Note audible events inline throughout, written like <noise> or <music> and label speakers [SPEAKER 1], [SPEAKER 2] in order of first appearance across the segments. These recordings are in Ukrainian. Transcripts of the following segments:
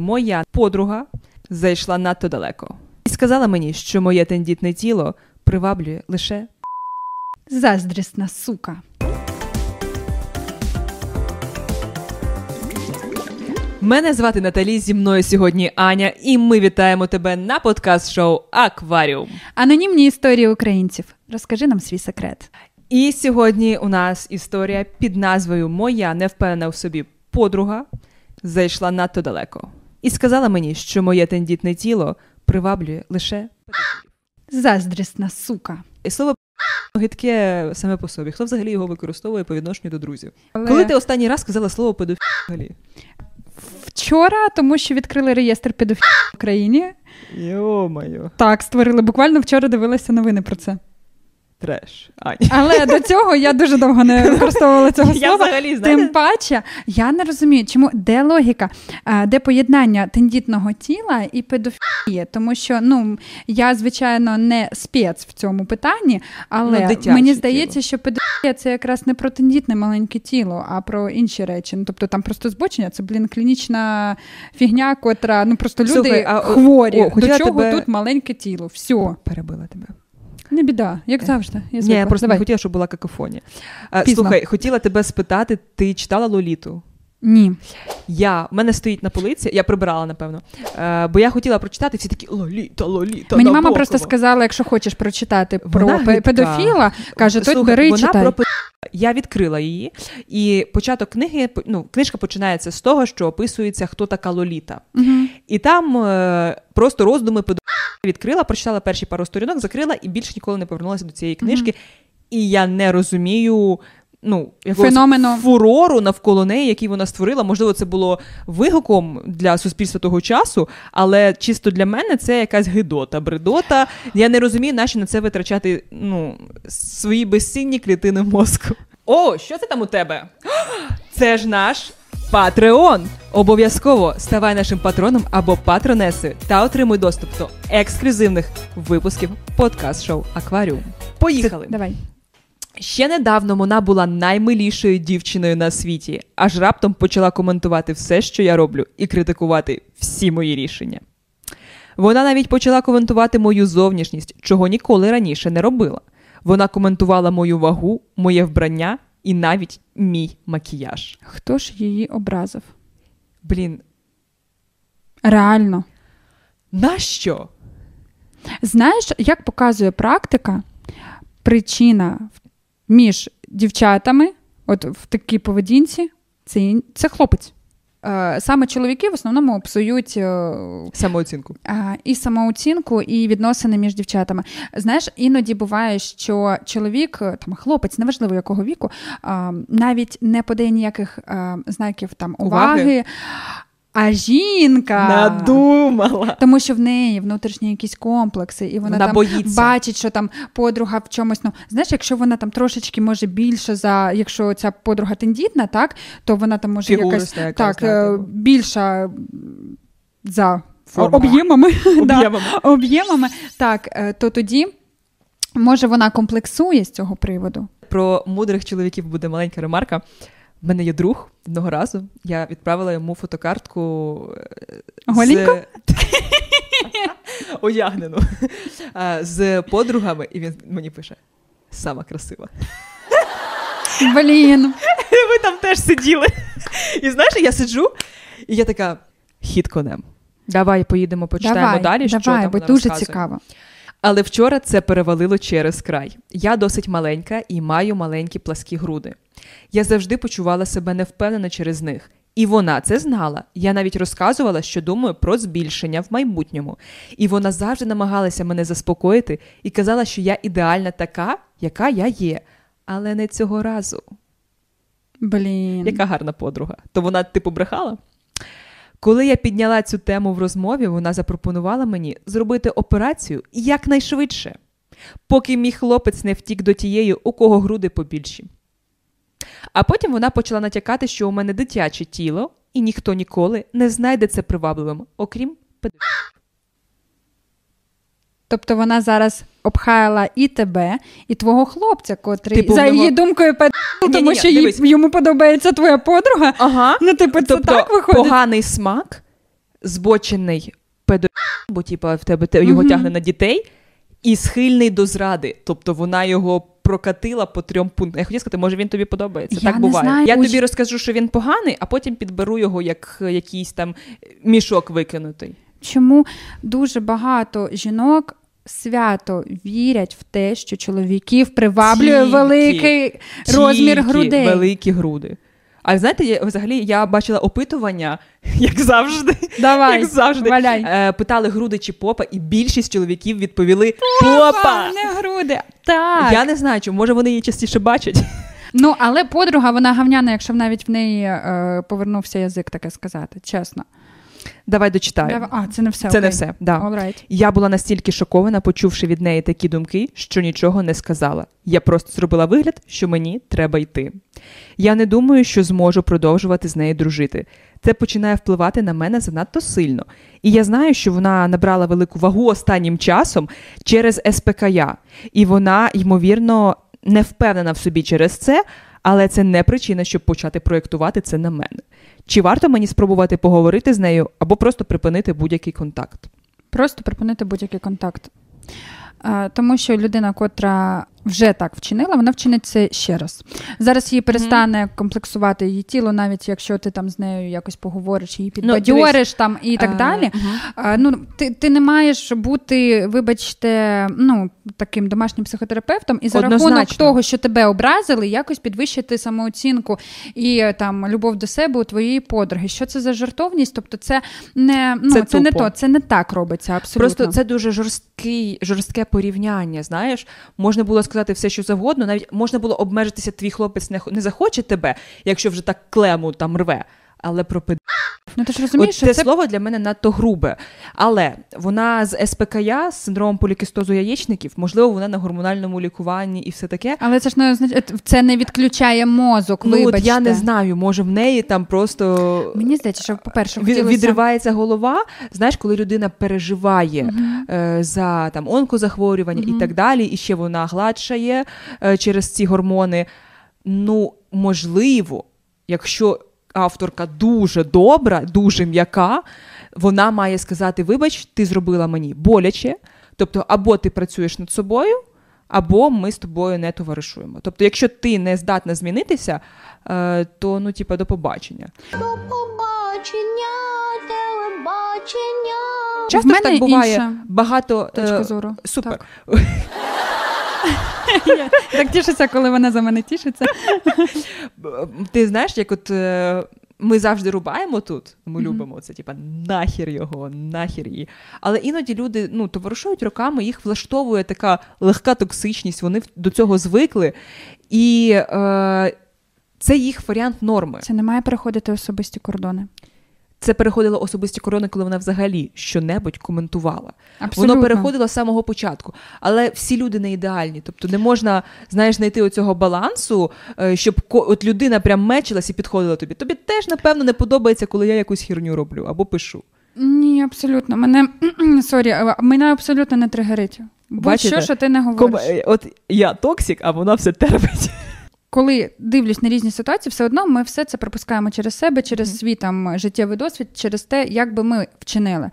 [SPEAKER 1] Моя подруга зайшла надто далеко і сказала мені, що моє тендітне тіло приваблює лише
[SPEAKER 2] Заздрісна сука.
[SPEAKER 1] Мене звати Наталі. Зі мною сьогодні Аня, і ми вітаємо тебе на подкаст-шоу Акваріум.
[SPEAKER 2] Анонімні історії українців. Розкажи нам свій секрет.
[SPEAKER 1] І сьогодні у нас історія під назвою Моя невпевнена в собі подруга зайшла надто далеко і сказала мені, що моє тендітне тіло приваблює лише
[SPEAKER 2] Заздрісна сука.
[SPEAKER 1] і слово гидке саме по собі. Хто взагалі його використовує по відношенню до друзів?
[SPEAKER 2] Але
[SPEAKER 1] Коли ти останній раз сказала слово педофіл взагалі?
[SPEAKER 2] Вчора, тому що відкрили реєстр педофілів в Україні.
[SPEAKER 1] Йо-моє,
[SPEAKER 2] Так, створили. Буквально вчора дивилася новини про це.
[SPEAKER 1] Треш. Аня.
[SPEAKER 2] Але до цього я дуже довго не використовувала цього
[SPEAKER 1] Я
[SPEAKER 2] слова.
[SPEAKER 1] взагалі, знаєте,
[SPEAKER 2] Тим паче, я не розумію, чому де логіка, де поєднання тендітного тіла і педофілії. Тому що ну я, звичайно, не спец в цьому питанні, але
[SPEAKER 1] Ну,
[SPEAKER 2] мені
[SPEAKER 1] тіло.
[SPEAKER 2] здається, що педофілія це якраз не про тендітне маленьке тіло, а про інші речі. Ну тобто там просто збочення, це блін клінічна фігня, котра ну просто люди
[SPEAKER 1] Слухай, а,
[SPEAKER 2] хворі.
[SPEAKER 1] о, хотіла
[SPEAKER 2] До чого
[SPEAKER 1] тебе-
[SPEAKER 2] тут маленьке тіло? Все,
[SPEAKER 1] перебила тебе.
[SPEAKER 2] Не біда, як завжди. Я
[SPEAKER 1] Ні, я просто
[SPEAKER 2] Давай.
[SPEAKER 1] не хотіла, щоб була какофонія.
[SPEAKER 2] Пізно.
[SPEAKER 1] Слухай, хотіла тебе спитати, ти читала Лоліту?
[SPEAKER 2] Ні.
[SPEAKER 1] Я, в мене стоїть на полиці, я прибирала, напевно. Е, бо я хотіла прочитати, всі такі Лоліта, Лоліта.
[SPEAKER 2] Мені мама
[SPEAKER 1] Набокова».
[SPEAKER 2] просто сказала, якщо хочеш прочитати про
[SPEAKER 1] Вона
[SPEAKER 2] пе-
[SPEAKER 1] гидка.
[SPEAKER 2] педофіла, каже, то
[SPEAKER 1] Слухай,
[SPEAKER 2] бери і
[SPEAKER 1] вона
[SPEAKER 2] читай.
[SPEAKER 1] про пе- Я відкрила її, і початок книги, ну, книжка починається з того, що описується, хто така Лоліта.
[SPEAKER 2] Угу.
[SPEAKER 1] І там е, просто роздуми педо... відкрила, прочитала перші пару сторінок, закрила і більше ніколи не повернулася до цієї книжки. І я не розумію. Ну, якогось
[SPEAKER 2] Феномену.
[SPEAKER 1] фурору навколо неї, який вона створила. Можливо, це було вигуком для суспільства того часу, але чисто для мене це якась гидота, бредота. Я не розумію, нащо на це витрачати ну, свої безцінні клітини мозку. О, що це там у тебе? <gasps> Це ж наш Патреон. Обов'язково ставай нашим патроном або патронесою та отримуй доступ до ексклюзивних випусків подкаст-шоу Акваріум. Поїхали.
[SPEAKER 2] Давай.
[SPEAKER 1] Ще недавно вона була наймилішою дівчиною на світі, аж раптом почала коментувати все, що я роблю, і критикувати всі мої рішення. Вона навіть почала коментувати мою зовнішність, чого ніколи раніше не робила. Вона коментувала мою вагу, моє вбрання і навіть мій макіяж.
[SPEAKER 2] Хто ж її образив?
[SPEAKER 1] Блін,
[SPEAKER 2] Реально.
[SPEAKER 1] нащо?
[SPEAKER 2] Знаєш, як показує практика, причина в- між дівчатами, от в такій поведінці, це, це хлопець. Е, Саме чоловіки в основному псують е,
[SPEAKER 1] Самооцінку.
[SPEAKER 2] І самооцінку, і відносини між дівчатами. Знаєш, іноді буває, що чоловік, е, там хлопець, неважливо якого віку, навіть не подає ніяких знаків там уваги,
[SPEAKER 1] Уваги.
[SPEAKER 2] А жінка
[SPEAKER 1] Надумала.
[SPEAKER 2] Тому що в неї внутрішні якісь комплекси, і вона,
[SPEAKER 1] Вона
[SPEAKER 2] там
[SPEAKER 1] боїться.
[SPEAKER 2] бачить, що там подруга в чомусь. Ну знаєш, якщо вона там трошечки може більше за якщо ця подруга тендітна, так то вона там може якась
[SPEAKER 1] якась,
[SPEAKER 2] так
[SPEAKER 1] да,
[SPEAKER 2] е,
[SPEAKER 1] типу.
[SPEAKER 2] більша за
[SPEAKER 1] Форма.
[SPEAKER 2] об'ємами. <laughs> да,
[SPEAKER 1] Об'ємами.
[SPEAKER 2] об'ємами. Так, е, то тоді може вона комплексує з цього приводу.
[SPEAKER 1] Про мудрих чоловіків буде маленька ремарка. У мене є друг одного разу. Я відправила йому фотокартку е,
[SPEAKER 2] Голенько?
[SPEAKER 1] з... <laughs> одягнену з подругами, і він мені пише: сама красива.
[SPEAKER 2] Блін, <laughs>
[SPEAKER 1] Ви там теж сиділи. І знаєш, я сиджу, і я така: хід конем. Давай поїдемо, почитаємо
[SPEAKER 2] давай,
[SPEAKER 1] далі. що там
[SPEAKER 2] бо
[SPEAKER 1] вона
[SPEAKER 2] дуже
[SPEAKER 1] розказує.
[SPEAKER 2] цікаво.
[SPEAKER 1] Але вчора це перевалило через край. Я досить маленька і маю маленькі пласкі груди. Я завжди почувала себе невпевнено через них. І вона це знала. Я навіть розказувала, що думаю про збільшення в майбутньому. І вона завжди намагалася мене заспокоїти і казала, що я ідеальна така, яка я є. Але не цього разу.
[SPEAKER 2] Блін.
[SPEAKER 1] Яка гарна подруга. То вона, типу, брехала. Коли я підняла цю тему в розмові, вона запропонувала мені зробити операцію якнайшвидше, поки мій хлопець не втік до тієї, у кого груди побільші. А потім вона почала натякати, що у мене дитяче тіло, і ніхто ніколи не знайде це привабливим, окрім педагогів.
[SPEAKER 2] Тобто вона зараз обхаяла і тебе, і твого хлопця, котрий
[SPEAKER 1] Типу,
[SPEAKER 2] за
[SPEAKER 1] нього-
[SPEAKER 2] її думкою.
[SPEAKER 1] Ні-ні-ні,
[SPEAKER 2] тому що їй-
[SPEAKER 1] дивись.
[SPEAKER 2] йому подобається твоя подруга.
[SPEAKER 1] Ага.
[SPEAKER 2] Ну, типу, це
[SPEAKER 1] тобто
[SPEAKER 2] так виходить.
[SPEAKER 1] поганий смак збочений педо, бо типа в тебе те- його
[SPEAKER 2] Мгм.
[SPEAKER 1] тягне на дітей, і схильний до зради. Тобто вона його прокатила по трьом пунктам. Я хотіла сказати, може він тобі подобається.
[SPEAKER 2] Я
[SPEAKER 1] так буває.
[SPEAKER 2] знаю,
[SPEAKER 1] Я
[SPEAKER 2] у
[SPEAKER 1] тобі розкажу, що він поганий, а потім підберу його як якийсь там мішок викинутий.
[SPEAKER 2] Чому дуже багато жінок свято вірять в те, що чоловіків приваблює
[SPEAKER 1] Тільки,
[SPEAKER 2] великий розмір
[SPEAKER 1] Тільки
[SPEAKER 2] грудей.
[SPEAKER 1] Великі груди. А знаєте, я, взагалі я бачила опитування, <laughs> як завжди.
[SPEAKER 2] Давай,
[SPEAKER 1] як завжди.
[SPEAKER 2] валяй.
[SPEAKER 1] Е, питали груди чи попа, і більшість чоловіків відповіли попа.
[SPEAKER 2] Не груди. Так.
[SPEAKER 1] Я не знаю, чому може вони її частіше бачать.
[SPEAKER 2] Ну, але подруга, вона гавняна, якщо навіть в неї е, повернувся язик, таке сказати, чесно.
[SPEAKER 1] Давай дочитаю.
[SPEAKER 2] А, це не все.
[SPEAKER 1] Це не все. Да.
[SPEAKER 2] All right.
[SPEAKER 1] Я була настільки шокована, почувши від неї такі думки, що нічого не сказала. Я просто зробила вигляд, що мені треба йти. Я не думаю, що зможу продовжувати з нею дружити. Це починає впливати на мене занадто сильно. І я знаю, що вона набрала велику вагу останнім часом через СПКЯ. І вона, ймовірно, не впевнена в собі через це, але це не причина, щоб почати проєктувати це на мене. Чи варто мені спробувати поговорити з нею або просто припинити будь-який контакт?
[SPEAKER 2] Просто припинити будь-який контакт. Е, Тому що людина, котра вже так вчинила, вона вчинить це ще раз. Зараз її перестане комплексувати її тіло, навіть якщо ти там з нею якось поговориш, її підбадьориш там і так
[SPEAKER 1] А,
[SPEAKER 2] далі. А, ну, ти, ти не маєш бути, вибачте, ну, таким домашнім психотерапевтом, і за рахунок того, що тебе образили, якось підвищити самооцінку і е, там любов до себе у твоєї подруги. Що це за жартовність? Тобто, це не ну,
[SPEAKER 1] Це
[SPEAKER 2] це, не то, це не так робиться абсолютно.
[SPEAKER 1] Просто це дуже жорсткий, жорстке порівняння. Знаєш, можна було сказати все, що завгодно. Навіть можна було обмежитися, твій хлопець не, не захоче тебе, якщо вже так клему там рве. Але про.
[SPEAKER 2] Ну ти ж розумієш,
[SPEAKER 1] От
[SPEAKER 2] що
[SPEAKER 1] це,
[SPEAKER 2] це
[SPEAKER 1] слово для мене надто грубе. Але вона з СПКЯ, з синдромом полікістозу яєчників, можливо, вона на гормональному лікуванні і все таке.
[SPEAKER 2] але це ж не означає, це не відключає мозок.
[SPEAKER 1] Ну,
[SPEAKER 2] вибачте.
[SPEAKER 1] от я не знаю, може в неї там просто
[SPEAKER 2] Мені здається, що по-перше, хотілося...
[SPEAKER 1] відривається голова. Знаєш, коли людина переживає е, за там онкозахворювання і так далі, і ще вона гладшає е, через ці гормони. Ну, можливо, якщо авторка дуже добра, дуже м'яка, вона має сказати: вибач, ти зробила мені боляче. Тобто, або ти працюєш над собою, або ми з тобою не товаришуємо. Тобто, якщо ти не здатна змінитися, е, то ну, типа, до побачення.
[SPEAKER 3] До побачення, телебачення.
[SPEAKER 1] Часто
[SPEAKER 2] В
[SPEAKER 1] ж
[SPEAKER 2] мене
[SPEAKER 1] так буває
[SPEAKER 2] інша
[SPEAKER 1] багато
[SPEAKER 2] Точка
[SPEAKER 1] е,
[SPEAKER 2] зору.
[SPEAKER 1] Супер.
[SPEAKER 2] Так. <laughs> Я <laughs> так тішиться, коли вона за мене тішиться.
[SPEAKER 1] Ти знаєш, як от е, ми завжди рубаємо тут, ми
[SPEAKER 2] Мгм.
[SPEAKER 1] любимо це, типа нахер його, нахер її. Але іноді люди ну, товаришують роками, їх влаштовує така легка токсичність, вони до цього звикли. І е, це їх варіант норми.
[SPEAKER 2] Це не має переходити особисті кордони.
[SPEAKER 1] Це переходило особисті корони, коли вона взагалі щонебудь коментувала.
[SPEAKER 2] Абсолютно.
[SPEAKER 1] Воно переходило з самого початку. Але всі люди не ідеальні. Тобто не можна знаєш, знайти оцього балансу, е, щоб от людина прям метчилась і підходила тобі. Тобі теж, напевно, не подобається, коли я якусь херню роблю або пишу.
[SPEAKER 2] Ні, абсолютно. Мене <clears throat> sorry, мене абсолютно не тригерить.
[SPEAKER 1] Бачите?
[SPEAKER 2] Будь-що, що ти не говориш.
[SPEAKER 1] Ком- е, От я токсик, а вона все терпить.
[SPEAKER 2] Коли дивлюсь на різні ситуації, все одно ми все це пропускаємо через себе, через свій там життєвий досвід, через те, як би ми вчинили.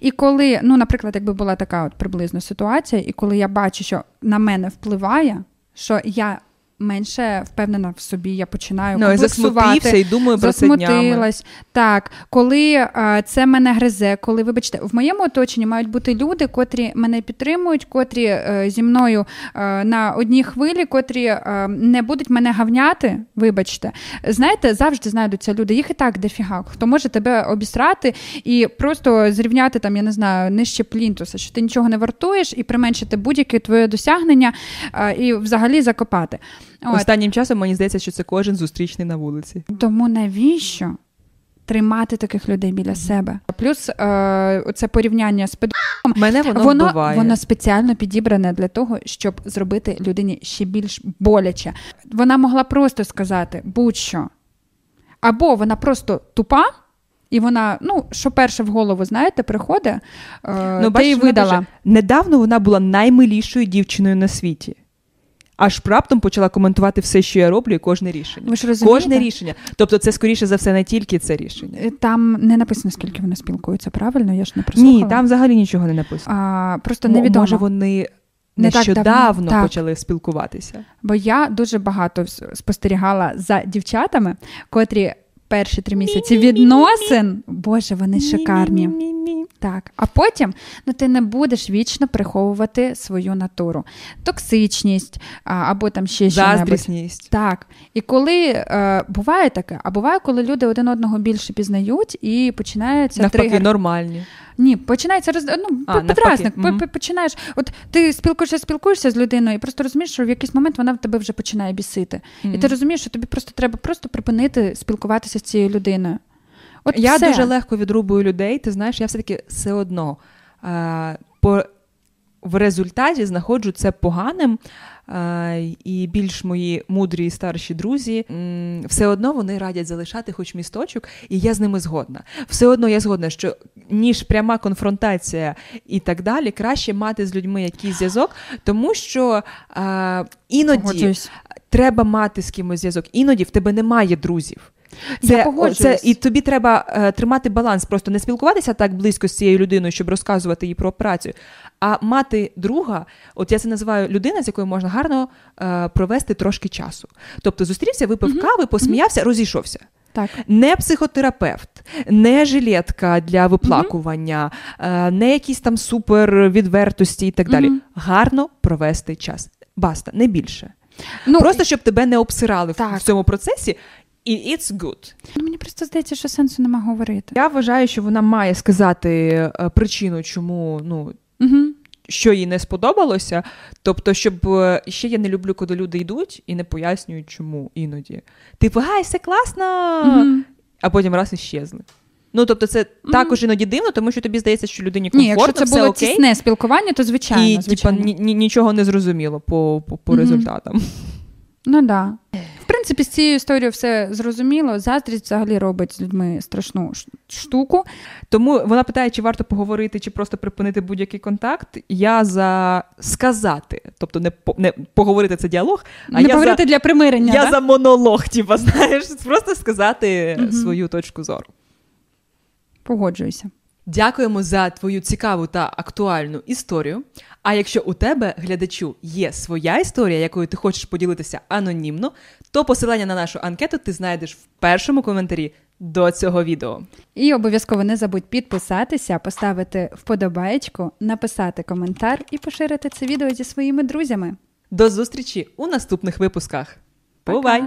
[SPEAKER 2] І коли, ну, наприклад, якби була така от приблизно ситуація, і коли я бачу, що на мене впливає, що я менше впевнена в собі, я починаю
[SPEAKER 1] Ну,
[SPEAKER 2] комплексувати.
[SPEAKER 1] і думаю про це.
[SPEAKER 2] Засмутилась. Так, коли е, це мене гризе, коли, вибачте, в моєму оточенні мають бути люди, котрі мене підтримують, котрі е, зі мною е, на одній хвилі, котрі е, не будуть мене гавняти. Вибачте, знаєте, завжди знайдуться люди. Їх і так дофіга. Хто може тебе обісрати і просто зрівняти там, я не знаю, нижче плінтуса, що ти нічого не вартуєш, і применшити будь-яке твоє досягнення е, і взагалі закопати. От.
[SPEAKER 1] Останнім часом мені здається, що це кожен зустрічний на вулиці.
[SPEAKER 2] Тому навіщо тримати таких людей біля себе? Плюс е, це порівняння з педагогом,
[SPEAKER 1] Мене воно,
[SPEAKER 2] воно,
[SPEAKER 1] вбиває.
[SPEAKER 2] воно спеціально підібране для того, щоб зробити людині ще більш боляче. Вона могла просто сказати будь-що. Або вона просто тупа. І вона, ну, що перше в голову, знаєте, приходить, е,
[SPEAKER 1] Ну,
[SPEAKER 2] ти її
[SPEAKER 1] вона
[SPEAKER 2] видала.
[SPEAKER 1] пише, недавно вона була наймилішою дівчиною на світі. Аж раптом почала коментувати все, що я роблю, і кожне рішення.
[SPEAKER 2] Ви ж розумієте?
[SPEAKER 1] Кожне рішення. Тобто, це скоріше за все не тільки це рішення.
[SPEAKER 2] Е, Там не написано, скільки вони спілкуються, правильно? Я ж не прослухала.
[SPEAKER 1] Ні, там взагалі нічого не написано.
[SPEAKER 2] а, просто
[SPEAKER 1] Мо-
[SPEAKER 2] невідомо.
[SPEAKER 1] Може, вони
[SPEAKER 2] Не так
[SPEAKER 1] нещодавно.
[SPEAKER 2] Так.
[SPEAKER 1] почали спілкуватися.
[SPEAKER 2] Бо я дуже багато спостерігала за дівчатами, котрі перші три місяці відносин, боже, вони шикарні. Так, а потім ну ти не будеш вічно приховувати свою натуру, токсичність або там ще щось. Так, і коли е, буває таке, а буває, коли люди один одного більше пізнають і починається
[SPEAKER 1] Навпаки,
[SPEAKER 2] тригер.
[SPEAKER 1] нормальні.
[SPEAKER 2] Ні, починається роз... ну,
[SPEAKER 1] А,
[SPEAKER 2] подразник. Починаєш, от ти спілкуєшся, спілкуєшся з людиною, і просто розумієш, що в якийсь момент вона в тебе вже починає бісити. І ти розумієш, що тобі просто треба просто припинити спілкуватися з цією людиною. От
[SPEAKER 1] я
[SPEAKER 2] все.
[SPEAKER 1] дуже легко відрубую людей. Ти знаєш, я все-таки все одно е, по, в результаті знаходжу це поганим. е, І більш мої мудрі і старші друзі м, все одно вони радять залишати хоч місточок, і я з ними згодна. Все одно я згодна, що ніж пряма конфронтація і так далі, краще мати з людьми якийсь зв'язок, тому що е, іноді треба мати з кимось зв'язок. Іноді в тебе немає друзів.
[SPEAKER 2] Я
[SPEAKER 1] Це,
[SPEAKER 2] погоджуюсь.
[SPEAKER 1] це, і тобі треба е, тримати баланс, просто не спілкуватися так близько з цією людиною, щоб розказувати їй про працю, а мати друга, от я це називаю людина, з якою можна гарно е, провести трошки часу. Тобто зустрівся, випив кави, посміявся, розійшовся.
[SPEAKER 2] Так.
[SPEAKER 1] Не психотерапевт, не жилетка для виплакування, е, не якісь там супер відвертості і так далі. Гарно провести час. Баста, не більше.
[SPEAKER 2] Ну,
[SPEAKER 1] Просто щоб тебе не обсирали
[SPEAKER 2] Так.
[SPEAKER 1] в цьому процесі, і it's good.
[SPEAKER 2] ну, мені просто здається, що сенсу нема говорити.
[SPEAKER 1] Я вважаю, що вона має сказати е, причину, чому ну.
[SPEAKER 2] Угу.
[SPEAKER 1] Що їй не сподобалося, тобто, щоб е, ще я не люблю, коли люди йдуть і не пояснюють, чому іноді. Типу, гай, все класно, а потім раз і щезли. Ну, тобто, це також іноді дивно, тому що тобі здається, що людині
[SPEAKER 2] Ні,
[SPEAKER 1] комфортно,
[SPEAKER 2] якщо це
[SPEAKER 1] все
[SPEAKER 2] було
[SPEAKER 1] окей,
[SPEAKER 2] тісне спілкування, то звичайно.
[SPEAKER 1] і типа,
[SPEAKER 2] звичайно.
[SPEAKER 1] ні, ні- нічого не зрозуміло по, по, по
[SPEAKER 2] Мгм.
[SPEAKER 1] результатам.
[SPEAKER 2] Ну да. Принципі, з цією історією все зрозуміло. Заздрість взагалі робить з людьми страшну штуку.
[SPEAKER 1] Тому вона питає, чи варто поговорити, чи просто припинити будь-який контакт. Я за сказати, тобто не, по, не поговорити це діалог, а
[SPEAKER 2] Не
[SPEAKER 1] я
[SPEAKER 2] говорити
[SPEAKER 1] за,
[SPEAKER 2] для примирення.
[SPEAKER 1] я
[SPEAKER 2] да?
[SPEAKER 1] за монолог, типа, <laughs> знаєш, просто сказати
[SPEAKER 2] Мгм.
[SPEAKER 1] свою точку зору.
[SPEAKER 2] Погоджуюся.
[SPEAKER 1] Дякуємо за твою цікаву та актуальну історію. А якщо у тебе, глядачу, є своя історія, якою ти хочеш поділитися анонімно, то посилання на нашу анкету ти знайдеш в першому коментарі до цього відео.
[SPEAKER 2] І обов'язково не забудь підписатися, поставити вподобаєчку, написати коментар і поширити це відео зі своїми друзями.
[SPEAKER 1] До зустрічі у наступних випусках.
[SPEAKER 2] Пока!
[SPEAKER 1] Бувай!